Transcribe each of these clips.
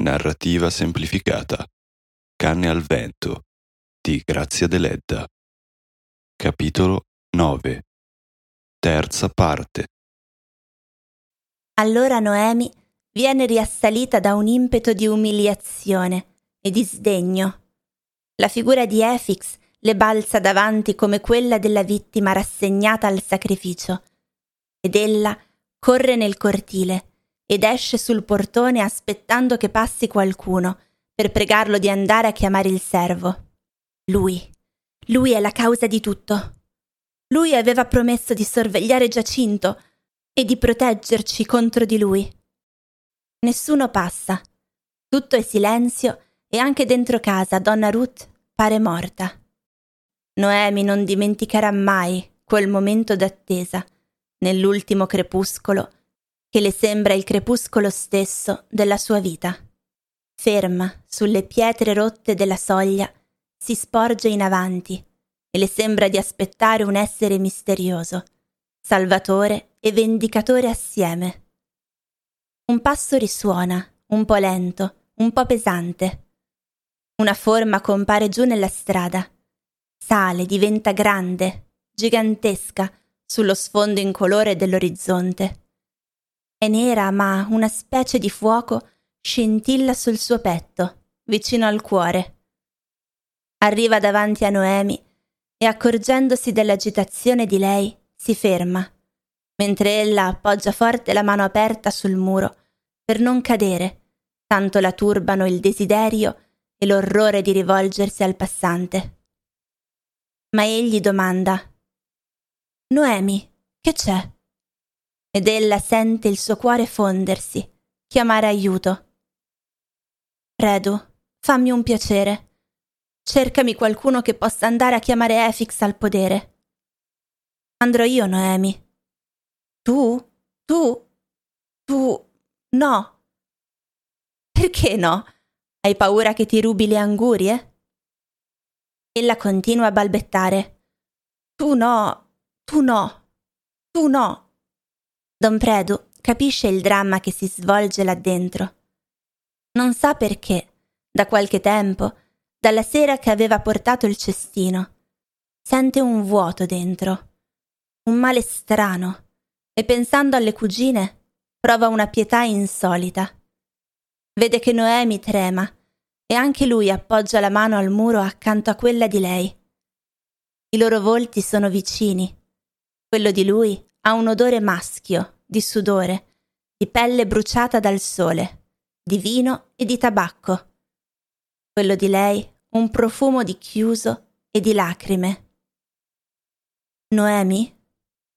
Narrativa semplificata. Canne al vento di Grazia Deledda. Capitolo 9. Terza parte. Allora Noemi viene riassalita da un impeto di umiliazione e di sdegno. La figura di Efix le balza davanti come quella della vittima rassegnata al sacrificio, ed ella corre nel cortile ed esce sul portone aspettando che passi qualcuno per pregarlo di andare a chiamare il servo. Lui, lui è la causa di tutto. Lui aveva promesso di sorvegliare Giacinto e di proteggerci contro di lui. Nessuno passa. Tutto è silenzio e anche dentro casa donna Ruth pare morta. Noemi non dimenticherà mai quel momento d'attesa, nell'ultimo crepuscolo, che le sembra il crepuscolo stesso della sua vita. Ferma sulle pietre rotte della soglia, si sporge in avanti e le sembra di aspettare un essere misterioso, salvatore e vendicatore assieme. Un passo risuona, un po' lento, un po' pesante. Una forma compare giù nella strada. Sale, diventa grande, gigantesca, sullo sfondo incolore dell'orizzonte. Nera, ma una specie di fuoco scintilla sul suo petto, vicino al cuore. Arriva davanti a Noemi e accorgendosi dell'agitazione di lei, si ferma, mentre ella appoggia forte la mano aperta sul muro per non cadere, tanto la turbano il desiderio e l'orrore di rivolgersi al passante. Ma egli domanda Noemi, che c'è? Ed ella sente il suo cuore fondersi, chiamare aiuto. Redu, fammi un piacere. Cercami qualcuno che possa andare a chiamare Efix al podere. Andrò io, Noemi. Tu? Tu? Tu? No. Perché no? Hai paura che ti rubi le angurie? Ella continua a balbettare. Tu no, tu no, tu no. Don Predu capisce il dramma che si svolge là dentro. Non sa perché, da qualche tempo, dalla sera che aveva portato il cestino, sente un vuoto dentro, un male strano, e pensando alle cugine, prova una pietà insolita. Vede che Noemi trema e anche lui appoggia la mano al muro accanto a quella di lei. I loro volti sono vicini. Quello di lui ha un odore maschio, di sudore, di pelle bruciata dal sole, di vino e di tabacco. Quello di lei un profumo di chiuso e di lacrime. Noemi?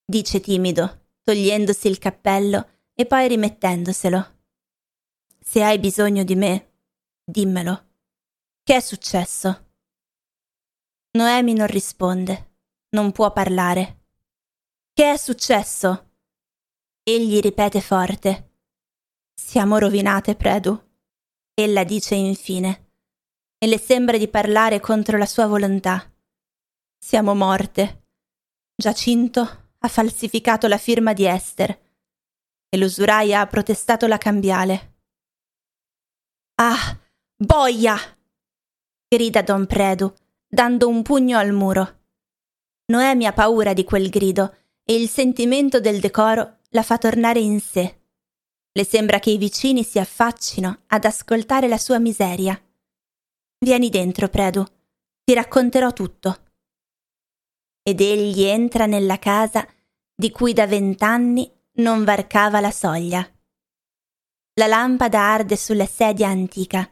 dice timido, togliendosi il cappello e poi rimettendoselo. Se hai bisogno di me, dimmelo. Che è successo? Noemi non risponde, non può parlare. Che è successo? Egli ripete forte. Siamo rovinate, Predu. Ella dice infine, e le sembra di parlare contro la sua volontà. Siamo morte. Giacinto ha falsificato la firma di Esther e l'usuraia ha protestato la cambiale. Ah, boia! grida Don Predu, dando un pugno al muro. Noemi ha paura di quel grido e il sentimento del decoro la fa tornare in sé. Le sembra che i vicini si affaccino ad ascoltare la sua miseria. Vieni dentro, Predu, ti racconterò tutto. Ed egli entra nella casa di cui da vent'anni non varcava la soglia. La lampada arde sulla sedia antica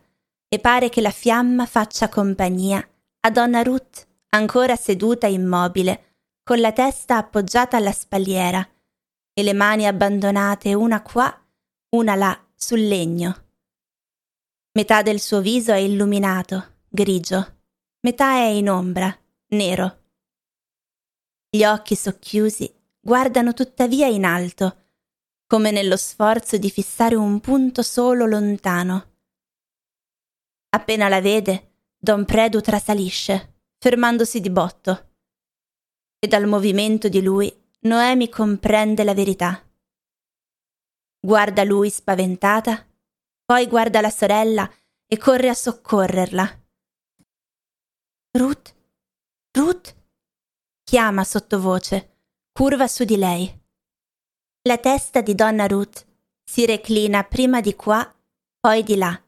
e pare che la fiamma faccia compagnia a donna Ruth ancora seduta immobile con la testa appoggiata alla spalliera e le mani abbandonate una qua, una là, sul legno. Metà del suo viso è illuminato, grigio, metà è in ombra, nero. Gli occhi socchiusi guardano tuttavia in alto, come nello sforzo di fissare un punto solo lontano. Appena la vede, Don Predu trasalisce, fermandosi di botto e dal movimento di lui Noemi comprende la verità. Guarda lui spaventata, Poi guarda la sorella e corre a soccorrerla. Ruth? Ruth? chiama sottovoce, curva su di lei. La testa di donna Ruth si reclina prima di qua, poi di là.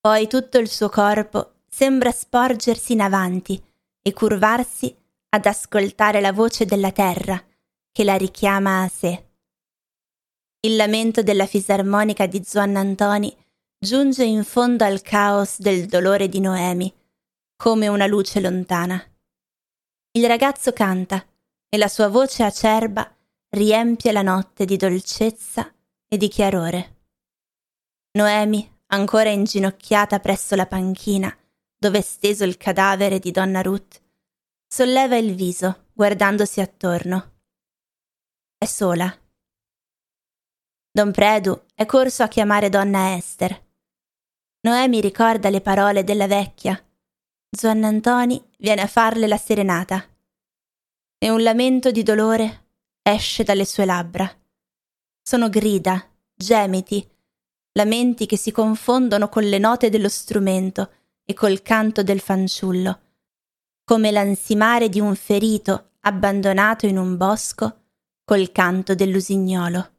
Poi tutto il suo corpo sembra sporgersi in avanti e curvarsi ad ascoltare la voce della terra che la richiama a sé. Il lamento della fisarmonica di Zuannantoni giunge in fondo al caos del dolore di Noemi, come una luce lontana. Il ragazzo canta e la sua voce acerba riempie la notte di dolcezza e di chiarore. Noemi, ancora inginocchiata presso la panchina, dove è steso il cadavere di donna Ruth, solleva il viso guardandosi attorno. È sola. Don Predu è corso a chiamare donna Esther. Noemi ricorda le parole della vecchia. Zuannantoni viene a farle la serenata. E un lamento di dolore esce dalle sue labbra. Sono grida, gemiti, lamenti che si confondono con le note dello strumento e col canto del fanciullo, come l'ansimare di un ferito abbandonato in un bosco col canto dell'usignolo.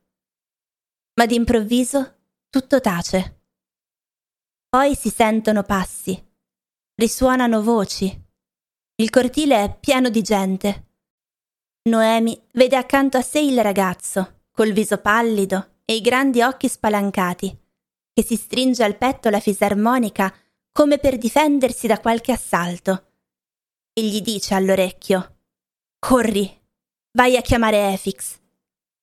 Ma d'improvviso tutto tace. Poi si sentono passi, risuonano voci. Il cortile è pieno di gente. Noemi vede accanto a sé il ragazzo, col viso pallido e i grandi occhi spalancati, che si stringe al petto la fisarmonica come per difendersi da qualche assalto. E gli dice all'orecchio: Corri, vai a chiamare Efix.